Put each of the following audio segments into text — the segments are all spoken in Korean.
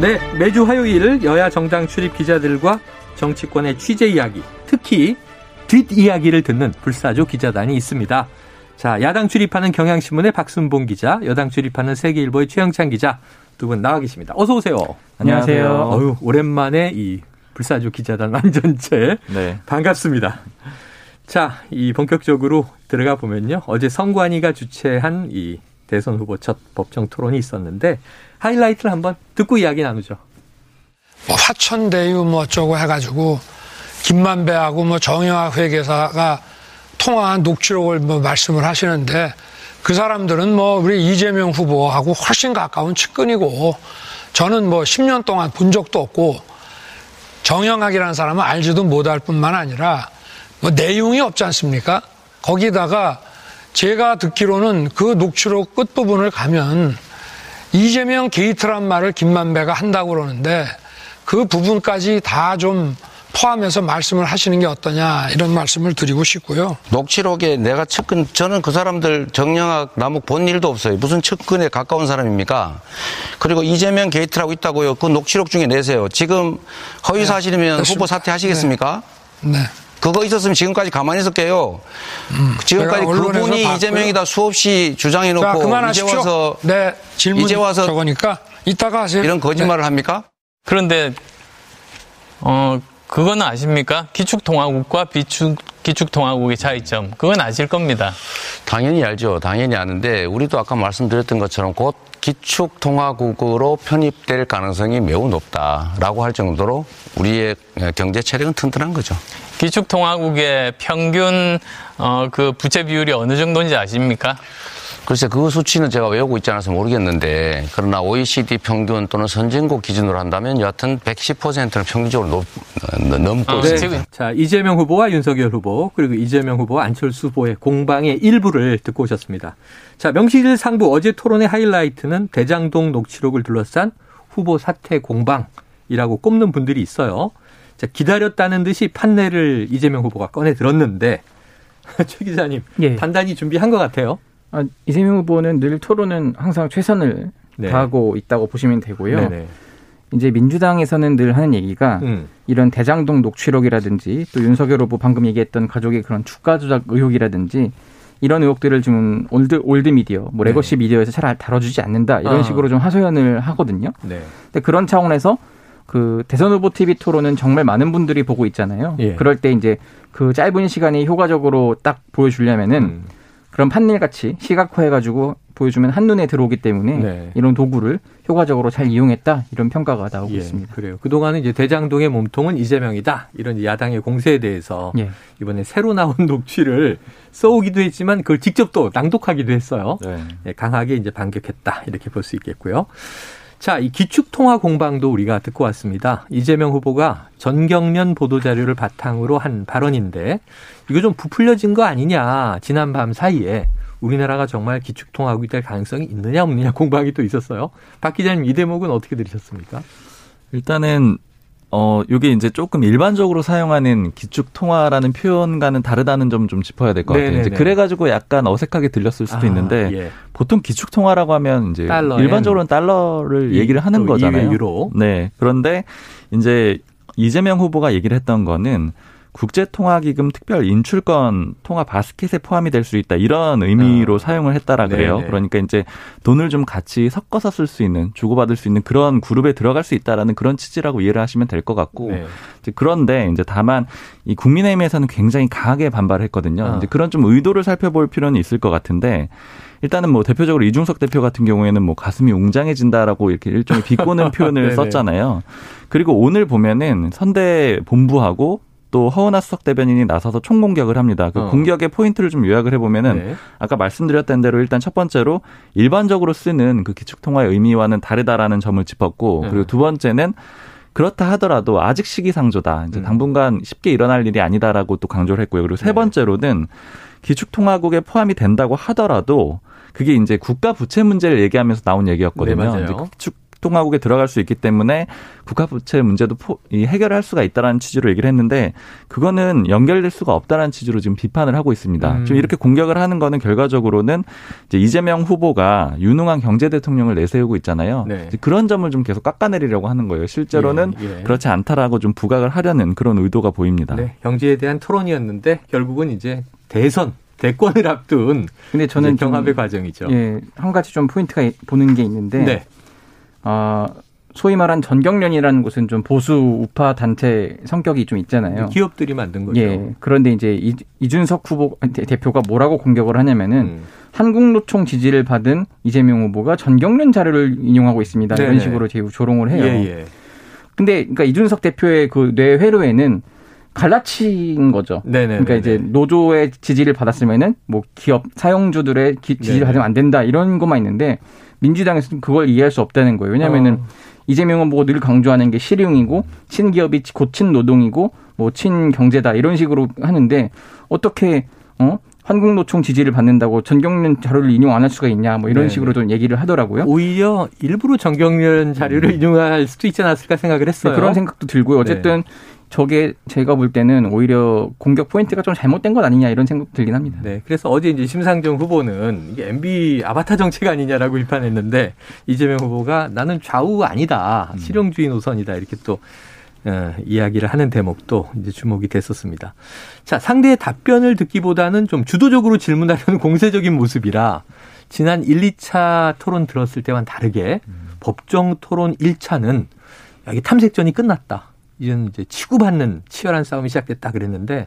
네, 매주 화요일 여야 정당 출입 기자들과 정치권의 취재 이야기, 특히 뒷이야기를 듣는 불사조 기자단이 있습니다. 자, 야당 출입하는 경향신문의 박순봉 기자, 여당 출입하는 세계일보의 최영찬 기자 두 분 나와 계십니다. 어서 오세요. 안녕하세요. 어유 오랜만에 이 불사조 기자단 완전체 네. 반갑습니다. 자, 이 본격적으로 들어가 보면요. 어제 성관이가 주최한 이 대선 후보 첫 법정 토론이 있었는데 하이라이트를 한번 듣고 이야기 나누죠. 뭐 화천대유 뭐 어쩌고 해가지고 김만배하고 뭐 정영학 회계사가 통화한 녹취록을 뭐 말씀을 하시는데 그 사람들은 뭐 우리 이재명 후보하고 훨씬 가까운 측근이고 저는 뭐 10년 동안 본 적도 없고 정영학이라는 사람은 알지도 못할 뿐만 아니라 뭐 내용이 없지 않습니까? 거기다가 제가 듣기로는 그 녹취록 끝부분을 가면 이재명 게이트란 말을 김만배가 한다고 그러는데 그 부분까지 다 좀 포함해서 말씀을 하시는 게 어떠냐 이런 말씀을 드리고 싶고요. 녹취록에 내가 측근 저는 그 사람들 정영학 남욱 본 일도 없어요. 무슨 측근에 가까운 사람입니까? 그리고 이재명 게이트라고 있다고요. 그 녹취록 중에 내세요. 지금 허위 사실이면 네, 후보 사퇴하시겠습니까? 네. 네. 그거 있었으면 지금까지 가만히 있을게요. 음, 지금까지 그분이 이재명이다 수없이 주장해놓고 자, 이제 와서 네 질문 이제 와서 저거니까 이따가 하세요. 이런 거짓말을 네. 합니까? 그런데 어 그거는 아십니까? 기축통화국과 비축 기축통화국의 차이점 그건 아실 겁니다. 당연히 알죠. 당연히 아는데 우리도 아까 말씀드렸던 것처럼 곧 기축통화국으로 편입될 가능성이 매우 높다라고 할 정도로 우리의 경제 체력은 튼튼한 거죠. 기축통화국의 평균 어, 그 부채 비율이 어느 정도인지 아십니까? 글쎄 그 수치는 제가 외우고 있지 않아서 모르겠는데 그러나 OECD 평균 또는 선진국 기준으로 한다면 여하튼 110%는 평균적으로 높, 어, 넘고 아, 네. 자 이재명 후보와 윤석열 후보 그리고 이재명 후보와 안철수 후보의 공방의 일부를 듣고 오셨습니다. 자 명시일 상부 어제 토론의 하이라이트는 대장동 녹취록을 둘러싼 후보 사퇴 공방이라고 꼽는 분들이 있어요. 자, 기다렸다는 듯이 판례를 이재명 후보가 꺼내 들었는데 최 기자님 예. 단단히 준비한 것 같아요. 아, 이재명 후보는 늘 토론은 항상 최선을 네. 다하고 있다고 보시면 되고요. 네네. 이제 민주당에서는 늘 하는 얘기가 음. 이런 대장동 녹취록이라든지 또 윤석열 후보 방금 얘기했던 가족의 그런 주가 조작 의혹이라든지 이런 의혹들을 좀 old old 미디어, 뭐 legacy 네. 미디어에서 잘 다뤄주지 않는다 이런 아. 식으로 좀 하소연을 하거든요. 네. 근데 그런 차원에서 그 대선 후보 TV 토론은 정말 많은 분들이 보고 있잖아요. 예. 그럴 때 이제 그 짧은 시간이 효과적으로 딱 보여주려면은 음. 그런 판넬 같이 시각화해가지고 보여주면 한눈에 들어오기 때문에 네. 이런 도구를 효과적으로 잘 이용했다 이런 평가가 나오고 예, 있습니다. 그래요. 그동안은 이제 대장동의 몸통은 이재명이다 이런 야당의 공세에 대해서 예. 이번에 새로 나온 녹취를 써오기도 했지만 그걸 직접 또 낭독하기도 했어요. 네. 예, 강하게 이제 반격했다 이렇게 볼 수 있겠고요. 자, 이 기축통화 공방도 우리가 듣고 왔습니다. 이재명 후보가 전경련 보도자료를 바탕으로 한 발언인데 이거 좀 부풀려진 거 아니냐. 지난 밤 사이에 우리나라가 정말 기축통화국이 될 가능성이 있느냐 없느냐 공방이 또 있었어요. 박 기자님 이 대목은 어떻게 들으셨습니까? 일단은 어, 요게 이제 조금 일반적으로 사용하는 기축 통화라는 표현과는 다르다는 점 좀 짚어야 될 것 같아요. 이제 그래가지고 약간 어색하게 들렸을 수도 아, 있는데 예. 보통 기축 통화라고 하면 이제. 일반적으로는 달러를 얘기를 하는 거잖아요. 유로. 네. 그런데 이제 이재명 후보가 얘기를 했던 거는 국제통화기금 특별 인출권 통화 바스켓에 포함이 될 수 있다 이런 의미로 어. 사용을 했다라 그래요. 네네. 그러니까 이제 돈을 좀 같이 섞어서 쓸 수 있는 주고받을 수 있는 그런 그룹에 들어갈 수 있다라는 그런 취지라고 이해를 하시면 될 것 같고 네. 이제 그런데 이제 다만 이 국민의힘에서는 굉장히 강하게 반발했거든요. 어. 이제 그런 좀 의도를 살펴볼 필요는 있을 것 같은데 일단은 뭐 대표적으로 이중석 대표 같은 경우에는 뭐 가슴이 웅장해진다라고 이렇게 일종의 비꼬는 표현을 썼잖아요. 그리고 오늘 보면은 선대 본부하고 또 허은하 수석 대변인이 나서서 총공격을 합니다. 그 어. 공격의 포인트를 좀 요약을 해보면은 네. 아까 말씀드렸던 대로 일단 첫 번째로 일반적으로 쓰는 그 기축통화의 의미와는 다르다라는 점을 짚었고 네. 그리고 두 번째는 그렇다 하더라도 아직 시기상조다. 이제 음. 당분간 쉽게 일어날 일이 아니다라고 또 강조를 했고요. 그리고 세 네. 번째로는 기축통화국에 포함이 된다고 하더라도 그게 이제 국가 부채 문제를 얘기하면서 나온 얘기였거든요. 네, 기축 통화국에 들어갈 수 있기 때문에 국가 부채 문제도 포, 이 해결할 수가 있다라는 취지로 얘기를 했는데 그거는 연결될 수가 없다라는 취지로 지금 비판을 하고 있습니다. 음. 지금 이렇게 공격을 하는 거는 결과적으로는 이제 이재명 후보가 유능한 경제 대통령을 내세우고 있잖아요. 네. 그런 점을 좀 계속 깎아내리려고 하는 거예요. 실제로는 예, 예. 그렇지 않다라고 좀 부각을 하려는 그런 의도가 보입니다. 네. 경제에 대한 토론이었는데 결국은 이제 대선 대권을 앞둔 근데 저는 경합의 과정이죠. 예, 한 가지 좀 포인트가 보는 게 있는데 네. 어, 소위 말한 전경련이라는 곳은 좀 보수 우파 단체 성격이 좀 있잖아요. 기업들이 만든 거죠. 예. 그런데 이제 이준석 후보 대표가 뭐라고 공격을 하냐면은 음. 한국노총 지지를 받은 이재명 후보가 전경련 자료를 인용하고 있습니다. 네네. 이런 식으로 조롱을 해요. 예, 예. 근데 그러니까 이준석 대표의 그 뇌 회로에는 갈라친 거죠. 네네. 그러니까 이제 노조의 지지를 받았으면은 뭐 기업 사용주들의 지지를 받으면 안 된다 이런 것만 있는데 민주당에서는 그걸 이해할 수 없다는 거예요. 왜냐하면은 어. 이재명은 보고 늘 강조하는 게 실용이고 친기업이 고친 노동이고 뭐 친경제다 이런 식으로 하는데 어떻게 어 한국노총 지지를 받는다고 전경련 자료를 인용 안 할 수가 있냐 뭐 이런 네 식으로 좀 얘기를 하더라고요. 오히려 일부러 전경련 자료를 음. 인용할 수도 있지 않았을까 생각을 했어요. 네, 그런 생각도 들고요. 어쨌든 네. 저게 제가 볼 때는 오히려 공격 포인트가 좀 잘못된 것 아니냐 이런 생각 들긴 합니다. 네. 그래서 어제 이제 심상정 후보는 이게 MB 아바타 정책 아니냐라고 비판했는데 이재명 후보가 나는 좌우 아니다. 음. 실용주의 노선이다. 이렇게 또 어, 이야기를 하는 대목도 이제 주목이 됐었습니다. 자, 상대의 답변을 듣기보다는 좀 주도적으로 질문하려는 공세적인 모습이라 지난 1, 2차 토론 들었을 때와는 다르게 음. 법정 토론 1차는 여기 탐색전이 끝났다. 이제는 이제 치고받는 치열한 싸움이 시작됐다 그랬는데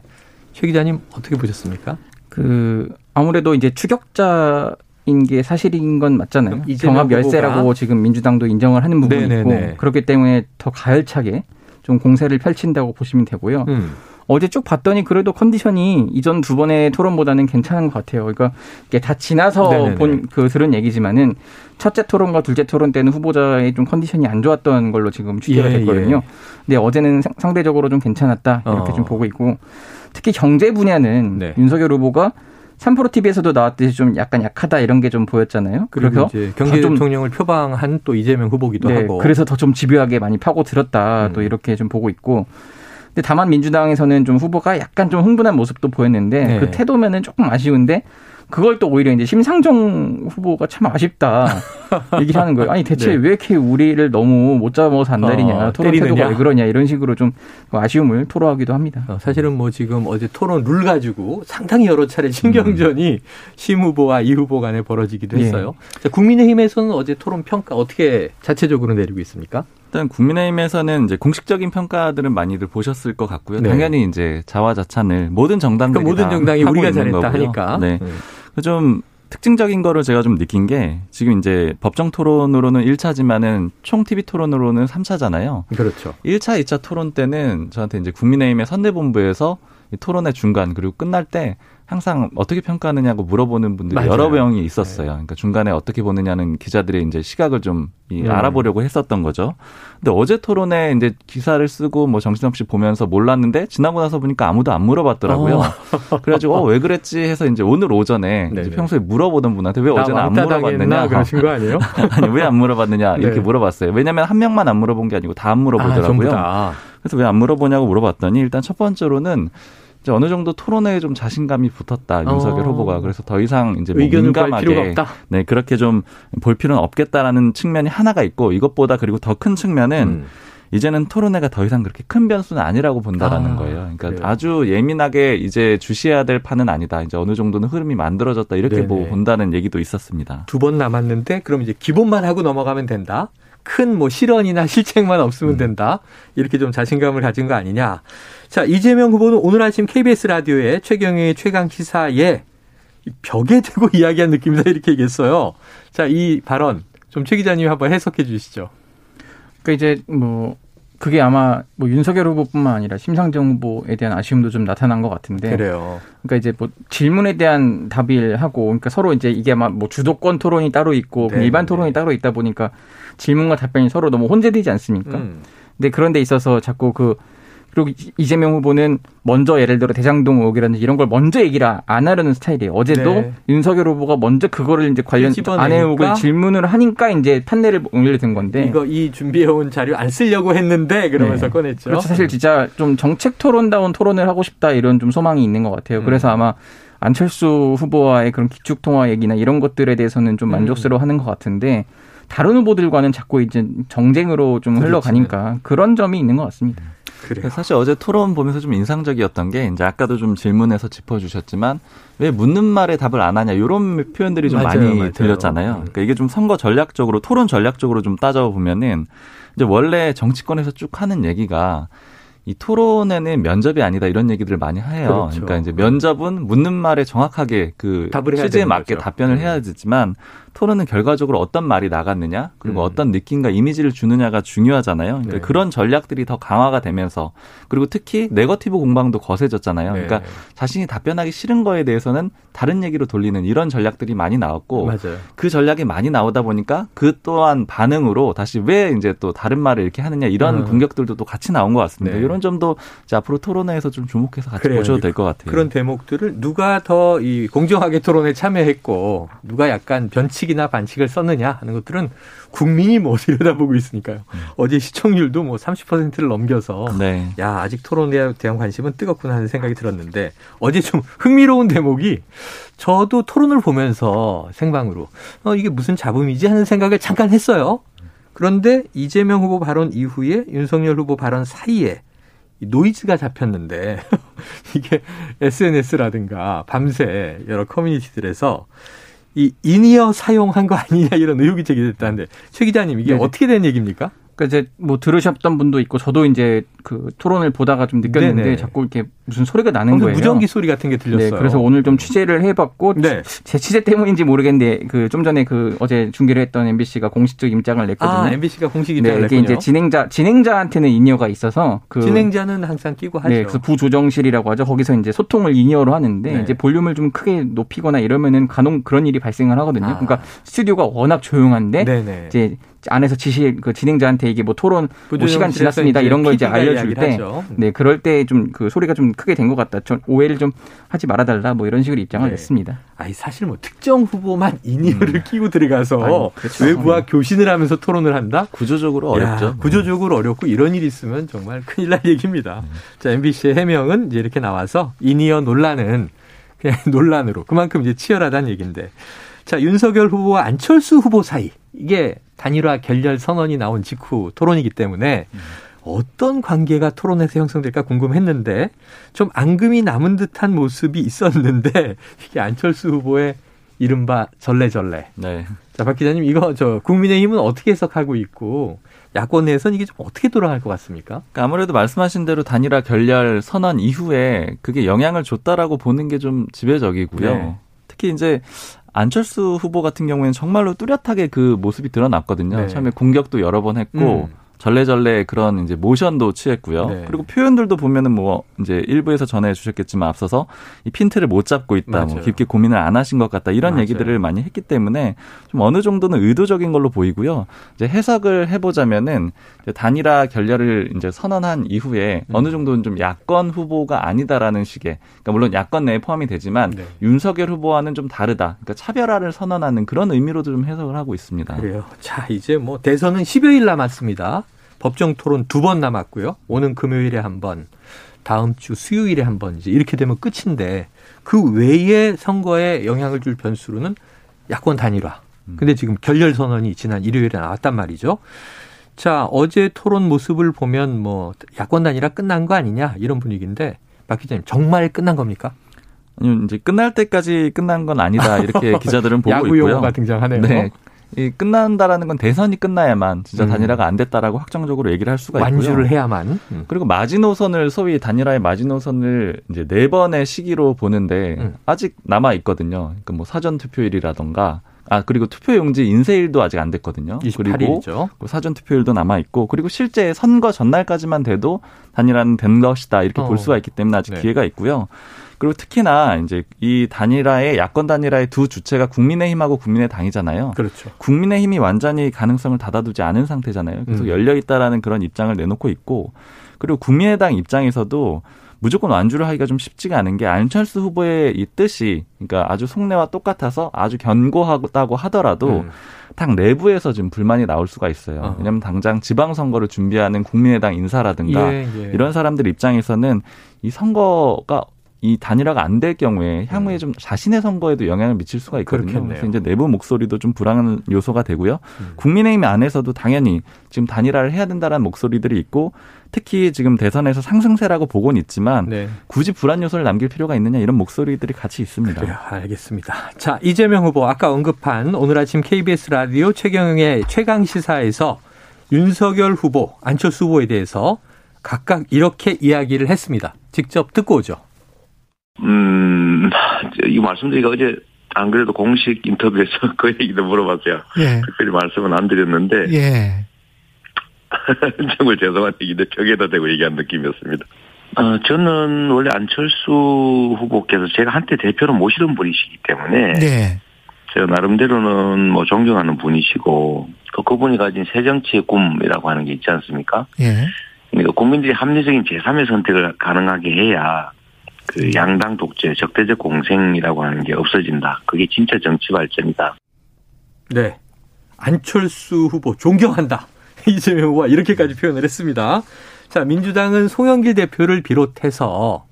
최 기자님 어떻게 보셨습니까? 그 아무래도 이제 추격자 인 게 사실인 건 맞잖아요. 경합 열세라고 지금 민주당도 인정을 하는 부분이 네네네. 있고 그렇기 때문에 더 가열차게 좀 공세를 펼친다고 보시면 되고요. 음. 어제 쭉 봤더니 그래도 컨디션이 이전 두 번의 토론보다는 괜찮은 것 같아요. 그러니까 이게 다 지나서 본 그 들은 얘기지만은 첫째 토론과 둘째 토론 때는 후보자의 좀 컨디션이 안 좋았던 걸로 지금 추계가 예, 됐거든요. 예. 근데 어제는 상대적으로 좀 괜찮았다 이렇게 어. 좀 보고 있고 특히 경제 분야는 네. 윤석열 후보가 3프로 TV에서도 나왔듯이 좀 약간 약하다 이런 게 좀 보였잖아요. 그래서 경제 대통령을 표방한 또 이재명 후보기도 네, 하고 그래서 더 좀 집요하게 많이 파고 들었다 음. 또 이렇게 좀 보고 있고 근데 다만 민주당에서는 좀 후보가 약간 좀 흥분한 모습도 보였는데 네. 그 태도면은 조금 아쉬운데 그걸 또 오히려 이제 심상정 후보가 참 아쉽다 얘기를 하는 거예요. 아니 대체 네. 왜 이렇게 우리를 너무 못 잡아서 안달이냐 어, 토론 때리느냐. 태도가 왜 그러냐 이런 식으로 좀 아쉬움을 토로하기도 합니다. 어, 사실은 뭐 지금 어제 토론 룰 가지고 상당히 여러 차례 신경전이 음. 심 후보와 이 후보 간에 벌어지기도 예. 했어요. 예. 자, 국민의힘에서는 어제 토론 평가 어떻게 자체적으로 내리고 있습니까? 일단 국민의힘에서는 이제 공식적인 평가들은 많이들 보셨을 것 같고요. 네. 당연히 이제 자화자찬을 모든 정당들이 그러니까 모든 정당이 우리가 잘했다 거고요. 하니까. 네. 네. 좀 특징적인 거를 제가 좀 느낀 게 지금 이제 법정 토론으로는 1차지만은 총 TV 토론으로는 3차잖아요. 그렇죠. 1차, 2차 토론 때는 저한테 이제 국민의힘의 선대본부에서 토론의 중간 그리고 끝날 때 항상 어떻게 평가하느냐고 물어보는 분들이 맞아요. 여러 명이 있었어요. 네. 그러니까 중간에 어떻게 보느냐는 기자들의 이제 시각을 좀 음. 알아보려고 했었던 거죠. 근데 어제 토론에 이제 기사를 쓰고 뭐 정신없이 보면서 몰랐는데 지나고 나서 보니까 아무도 안 물어봤더라고요. 어. 그래가지고 어, 왜 그랬지 해서 이제 오늘 오전에 이제 평소에 물어보던 분한테 왜 어제는 안 물어봤느냐 그러신 거 아니에요? 아니 왜 안 물어봤느냐 이렇게 네. 물어봤어요. 왜냐하면 한 명만 안 물어본 게 아니고 다 안 물어보더라고요. 아, 그래서 왜 안 물어보냐고 물어봤더니 일단 첫 번째로는 이제 어느 정도 토론에 좀 자신감이 붙었다 윤석열 어. 후보가 그래서 더 이상 이제 뭐 민감하게 네 그렇게 좀 볼 필요는 없겠다라는 측면이 하나가 있고 이것보다 그리고 더 큰 측면은 음. 이제는 토론회가 더 이상 그렇게 큰 변수는 아니라고 본다라는 아, 거예요. 그러니까 그래요. 아주 예민하게 이제 주시해야 될 판은 아니다. 이제 어느 정도는 흐름이 만들어졌다 이렇게 네네. 보 본다는 얘기도 있었습니다. 두 번 남았는데 그럼 이제 기본만 하고 넘어가면 된다. 큰 뭐 실언이나 실책만 없으면 음. 된다. 이렇게 좀 자신감을 가진 거 아니냐. 자, 이재명 후보는 오늘 아침 KBS 라디오에 최경영의 최강 시사에 벽에 대고 이야기한 느낌이다 이렇게 얘기했어요. 자, 이 발언 좀 최 기자님이 한번 해석해 주시죠. 그러니까 이제 뭐 그게 아마 뭐 윤석열 후보뿐만 아니라 심상정 후보에 대한 아쉬움도 좀 나타난 것 같은데. 그래요. 그러니까 이제 뭐 질문에 대한 답을 하고, 그러니까 서로 이제 이게 막뭐 주도권 토론이 따로 있고 네, 일반 네. 토론이 따로 있다 보니까 질문과 답변이 서로 너무 혼재되지 않습니까? 음. 근데 그런 데 있어서 자꾸 그 그리고 이재명 후보는 먼저 예를 들어 대장동 의혹이라든지 이런 걸 먼저 얘기를 안 하려는 스타일이에요. 어제도 네. 윤석열 후보가 먼저 그거를 이제 관련 안해 의혹을 질문을 하니까 이제 판례를 올려된 건데 이거 이 준비해온 자료 안 쓰려고 했는데 그러면서 네. 꺼냈죠. 그렇죠. 사실 진짜 좀 정책 토론다운 토론을 하고 싶다 이런 좀 소망이 있는 것 같아요. 음. 그래서 아마 안철수 후보와의 그런 기축 통화 얘기나 이런 것들에 대해서는 좀 음. 만족스러워하는 것 같은데 다른 후보들과는 자꾸 이제 정쟁으로 좀 흘러가니까 그런 점이 있는 것 같습니다. 그래요. 사실 어제 토론 보면서 좀 인상적이었던 게 이제 아까도 좀 질문에서 짚어주셨지만 왜 묻는 말에 답을 안 하냐 이런 표현들이 좀 맞아요, 많이 맞아요. 들렸잖아요. 음. 그러니까 이게 좀 선거 전략적으로 토론 전략적으로 좀 따져 보면은 이제 원래 정치권에서 쭉 하는 얘기가 이 토론에는 면접이 아니다 이런 얘기들을 많이 해요. 그렇죠. 그러니까 이제 면접은 묻는 말에 정확하게 그 취지에 맞게 거죠. 답변을 해야 음. 되지만 토론은 결과적으로 어떤 말이 나갔느냐 그리고 음. 어떤 느낌과 이미지를 주느냐가 중요하잖아요. 그러니까 네. 그런 전략들이 더 강화가 되면서 그리고 특히 네거티브 공방도 거세졌잖아요. 네. 그러니까 자신이 답변하기 싫은 거에 대해서는 다른 얘기로 돌리는 이런 전략들이 많이 나왔고 맞아요. 그 전략이 많이 나오다 보니까 그 또한 반응으로 다시 왜 이제 또 다른 말을 이렇게 하느냐 이런 음. 공격들도 또 같이 나온 것 같습니다. 네. 이런 점도 앞으로 토론회에서 좀 주목해서 같이 그래요. 보셔도 될 것 같아요. 그런 대목들을 누가 더 이 공정하게 토론에 참여했고 누가 약간 변치 원칙이나 반칙을 썼느냐 하는 것들은 국민이 뭐 들여다보고 있으니까요. 음. 어제 시청률도 뭐 30%를 넘겨서 네. 야 아직 토론에 대한 관심은 뜨겁구나 하는 생각이 들었는데 어제 좀 흥미로운 대목이 저도 토론을 보면서 생방으로 어 이게 무슨 잡음이지 하는 생각을 잠깐 했어요. 그런데 이재명 후보 발언 이후에 윤석열 후보 발언 사이에 노이즈가 잡혔는데 이게 SNS라든가 밤새 여러 커뮤니티들에서 이 in-ear 사용한 거 아니냐 이런 의혹이 제기됐다는데 최 기자님 이게 네 어떻게 된 얘기입니까? 그러니까 이제 뭐 들으셨던 분도 있고 저도 이제 그 토론을 보다가 좀 느꼈는데 네네. 자꾸 이렇게 무슨 소리가 나는 거예요. 무전기 소리 같은 게 들렸어요. 네, 그래서 오늘 좀 취재를 해봤고 네. 제 취재 때문인지 모르겠는데 그 좀 전에 그 어제 중계를 했던 MBC가 공식적 입장을 냈거든요. 아, MBC가 공식 입장을 네, 이게 냈군요. 이제 진행자 진행자한테는 in-ear가 있어서 그 진행자는 항상 끼고 하죠. 네, 그래서 부조정실이라고 하죠. 거기서 이제 소통을 in-ear로 하는데 네. 이제 볼륨을 좀 크게 높이거나 이러면은 간혹 그런 일이 발생을 하거든요. 아. 그러니까 스튜디오가 워낙 조용한데 네네. 이제 안에서 지시 그 진행자한테 이게 뭐 토론 뭐 시간 지났습니다 이런 걸 이제 알려줄 때, 네 그럴 때 좀 그 소리가 좀 크게 된 것 같다. 전 오해를 좀 하지 말아달라 뭐 이런 식으로 입장을 네. 냈습니다. 아니 사실 뭐 특정 후보만 in-ear를 음. 끼고 들어가서 아니, 그렇죠. 외부와 네. 교신을 하면서 토론을 한다. 구조적으로 어렵죠. 야, 구조적으로 어렵고 이런 일이 있으면 정말 큰일 날 얘기입니다. 음. 자 MBC의 해명은 이제 이렇게 나와서 in-ear 논란은 그냥 논란으로 그만큼 이제 치열하다는 얘기인데. 자 윤석열 후보와 안철수 후보 사이 이게 단일화 결렬 선언이 나온 직후 토론이기 때문에 어떤 관계가 토론에서 형성될까 궁금했는데 좀 앙금이 남은 듯한 모습이 있었는데 이게 안철수 후보의 이른바 절레절레. 네. 자, 박 기자님 이거 저 국민의힘은 어떻게 해석하고 있고 야권 내에서는 이게 좀 어떻게 돌아갈 것 같습니까? 그러니까 아무래도 말씀하신 대로 단일화 결렬 선언 이후에 그게 영향을 줬다라고 보는 게 좀 지배적이고요. 네. 특히 이제 안철수 후보 같은 경우에는 정말로 뚜렷하게 그 모습이 드러났거든요. 네. 처음에 공격도 여러 번 했고 음. 전래전래 그런 이제 모션도 취했고요. 네. 그리고 표현들도 보면은 뭐 이제 일부에서 전해 주셨겠지만 앞서서 이 핀트를 못 잡고 있다. 뭐 깊게 고민을 안 하신 것 같다. 이런 맞아요. 얘기들을 많이 했기 때문에 좀 어느 정도는 의도적인 걸로 보이고요. 이제 해석을 해 보자면은 단일화 결렬을 이제 선언한 이후에 음. 어느 정도는 좀 야권 후보가 아니다라는 식의 그러니까 물론 야권 내에 포함이 되지만 네. 윤석열 후보와는 좀 다르다. 그러니까 차별화를 선언하는 그런 의미로도 좀 해석을 하고 있습니다. 그래요. 자, 이제 뭐 대선은 10여일 남았습니다. 법정 토론 두 번 남았고요. 오는 금요일에 한 번, 다음 주 수요일에 한 번 이제 이렇게 되면 끝인데 그 외에 선거에 영향을 줄 변수로는 야권 단일화. 음. 근데 지금 결렬 선언이 지난 일요일에 나왔단 말이죠. 자, 어제 토론 모습을 보면 뭐 야권 단일화 끝난 거 아니냐 이런 분위기인데 박 기자님 정말 끝난 겁니까? 아니요, 이제 끝날 때까지 끝난 건 아니다 이렇게 기자들은 보고 야구 있고요. 야구 용어가 등장하네요. 네. 이 끝난다라는 건 대선이 끝나야만 진짜 음. 단일화가 안 됐다라고 확정적으로 얘기를 할 수가 있고요. 완주를 해야만. 음. 그리고 마지노선을 소위 단일화의 마지노선을 이제 네 번의 시기로 보는데 음. 아직 남아 있거든요. 그러니까 뭐 사전 투표일이라던가 아 그리고 투표용지 인쇄일도 아직 안 됐거든요. 28일이죠. 그리고 사전 투표일도 남아 있고 그리고 실제 선거 전날까지만 돼도 단일화는 된 것이다 이렇게 어. 볼 수가 있기 때문에 아직 네. 기회가 있고요. 그리고 특히나 이제 이 단일화의 야권 단일화의 두 주체가 국민의힘하고 국민의당이잖아요. 그렇죠. 국민의힘이 완전히 가능성을 닫아두지 않은 상태잖아요. 계속 음. 열려 있다라는 그런 입장을 내놓고 있고 그리고 국민의당 입장에서도 무조건 완주를 하기가 좀 쉽지가 않은 게 안철수 후보의 이 뜻이 그러니까 아주 속내와 똑같아서 아주 견고하다고 하더라도 음. 당 내부에서 좀 불만이 나올 수가 있어요. 어. 왜냐하면 당장 지방선거를 준비하는 국민의당 인사라든가 예, 예. 이런 사람들 입장에서는 이 선거가 이 단일화가 안 될 경우에 향후에 음. 좀 자신의 선거에도 영향을 미칠 수가 있거든요. 그렇겠네요. 그래서 이제 내부 목소리도 좀 불안한 요소가 되고요. 음. 국민의힘 안에서도 당연히 지금 단일화를 해야 된다라는 목소리들이 있고 특히 지금 대선에서 상승세라고 보고는 있지만 네. 굳이 불안 요소를 남길 필요가 있느냐 이런 목소리들이 같이 있습니다. 그래요. 알겠습니다. 자, 이재명 후보 아까 언급한 오늘 아침 KBS 라디오 최경영의 최강 시사에서 윤석열 후보, 안철수 후보에 대해서 각각 이렇게 이야기를 했습니다. 직접 듣고 오죠. 음, 이 말씀드리기가 어제 안 그래도 공식 인터뷰에서 그 얘기도 물어봤어요. 예. 특별히 말씀은 안 드렸는데. 예. 정말 죄송한 얘기인데 벽에다 대고 얘기한 느낌이었습니다. 어, 저는 원래 안철수 후보께서 제가 한때 대표로 모시던 분이시기 때문에. 네. 제가 나름대로는 뭐 존경하는 분이시고, 또 그분이 가진 새정치의 꿈이라고 하는 게 있지 않습니까? 예. 그러니까 국민들이 합리적인 제3의 선택을 가능하게 해야 그 양당 독재, 적대적 공생이라고 하는 게 없어진다. 그게 진짜 정치 발전이다. 네. 안철수 후보 존경한다. 이재명 후보가 이렇게까지 표현을 했습니다. 자, 민주당은 송영길 대표를 비롯해서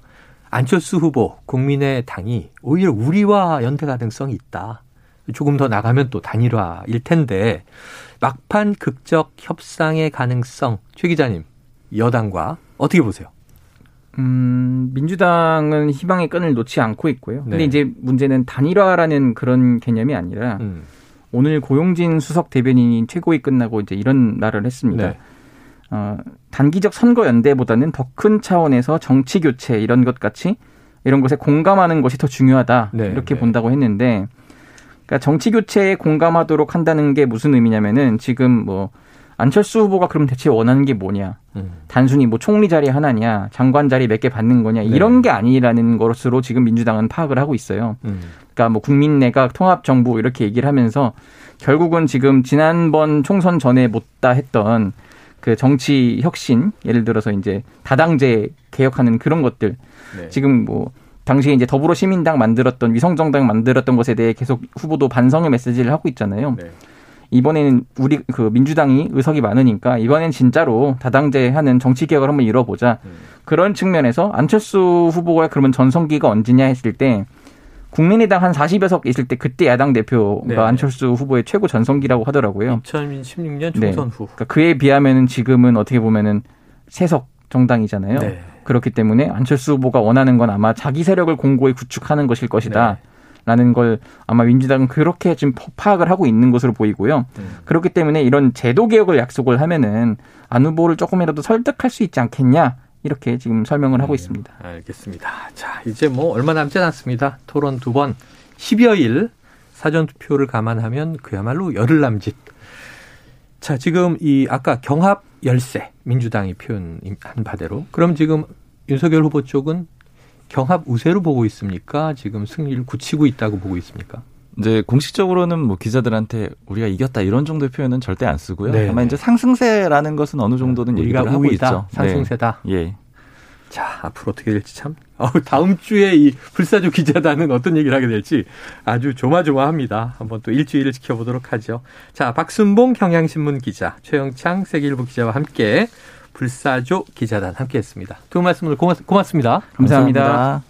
안철수 후보, 국민의 당이 오히려 우리와 연대 가능성이 있다. 조금 더 나가면 또 단일화일 텐데 막판 극적 협상의 가능성 최 기자님 여당과 어떻게 보세요? 음, 민주당은 희망의 끈을 놓지 않고 있고요. 근데 네. 이제 문제는 단일화라는 그런 개념이 아니라 음. 오늘 고용진 수석 대변인이 최고위 끝나고 이제 이런 말을 했습니다. 네. 어, 단기적 선거 연대보다는 더 큰 차원에서 정치 교체 이런 것 같이 이런 것에 공감하는 것이 더 중요하다 네. 이렇게 네. 본다고 했는데, 그러니까 정치 교체에 공감하도록 한다는 게 무슨 의미냐면은 지금 뭐 안철수 후보가 그럼 대체 원하는 게 뭐냐? 음. 단순히 뭐 총리 자리 하나냐, 장관 자리 몇 개 받는 거냐 네. 이런 게 아니라는 것으로 지금 민주당은 파악을 하고 있어요. 음. 그러니까 뭐 국민 내각 통합 정부 이렇게 얘기를 하면서 결국은 지금 지난번 총선 전에 못다 했던 그 정치 혁신 예를 들어서 이제 다당제 개혁하는 그런 것들 네. 지금 뭐 당시에 이제 더불어 시민당 만들었던 위성정당 만들었던 것에 대해 계속 후보도 반성의 메시지를 하고 있잖아요. 네. 이번에는 우리 그 민주당이 의석이 많으니까 이번엔 진짜로 다당제 하는 정치 개혁을 한번 이뤄보자. 음. 그런 측면에서 안철수 후보가 그러면 전성기가 언제냐 했을 때 국민의당 한 40여 석 있을 때 그때 야당 대표가 네. 안철수 후보의 최고 전성기라고 하더라고요. 2016년 총선 네. 후. 그러니까 그에 비하면은 지금은 어떻게 보면은 세석 정당이잖아요. 네. 그렇기 때문에 안철수 후보가 원하는 건 아마 자기 세력을 공고히 구축하는 것일 것이다. 네. 라는 걸 아마 민주당은 그렇게 지금 파악을 하고 있는 것으로 보이고요. 음. 그렇기 때문에 이런 제도 개혁을 약속을 하면은 안 후보를 조금이라도 설득할 수 있지 않겠냐. 이렇게 지금 설명을 하고 네, 있습니다. 알겠습니다. 자, 이제 뭐 얼마 남지 않았습니다. 토론 두 번, 10여일 사전 투표를 감안하면 그야말로 열흘 남짓. 자, 지금 이 아까 경합 열세 민주당이 표현한 바대로 그럼 지금 윤석열 후보 쪽은 경합 우세로 보고 있습니까? 지금 승리를 굳히고 있다고 보고 있습니까? 이제 공식적으로는 뭐 기자들한테 우리가 이겼다 이런 정도의 표현은 절대 안 쓰고요. 네 다만 이제 상승세라는 것은 어느 정도는 얘기를 하고 있죠. 상승세다. 네. 예. 자, 앞으로 어떻게 될지 참. 어, 다음 주에 이 불사조 기자단은 어떤 얘기를 하게 될지 아주 조마조마합니다. 한번 또 일주일을 지켜보도록 하죠. 자, 박순봉 경향신문 기자, 최영창 세계일보 기자와 함께 불사조 기자단 함께했습니다. 두 말씀 을 고맙, 고맙 습니다. 감사합니다. 감사합니다.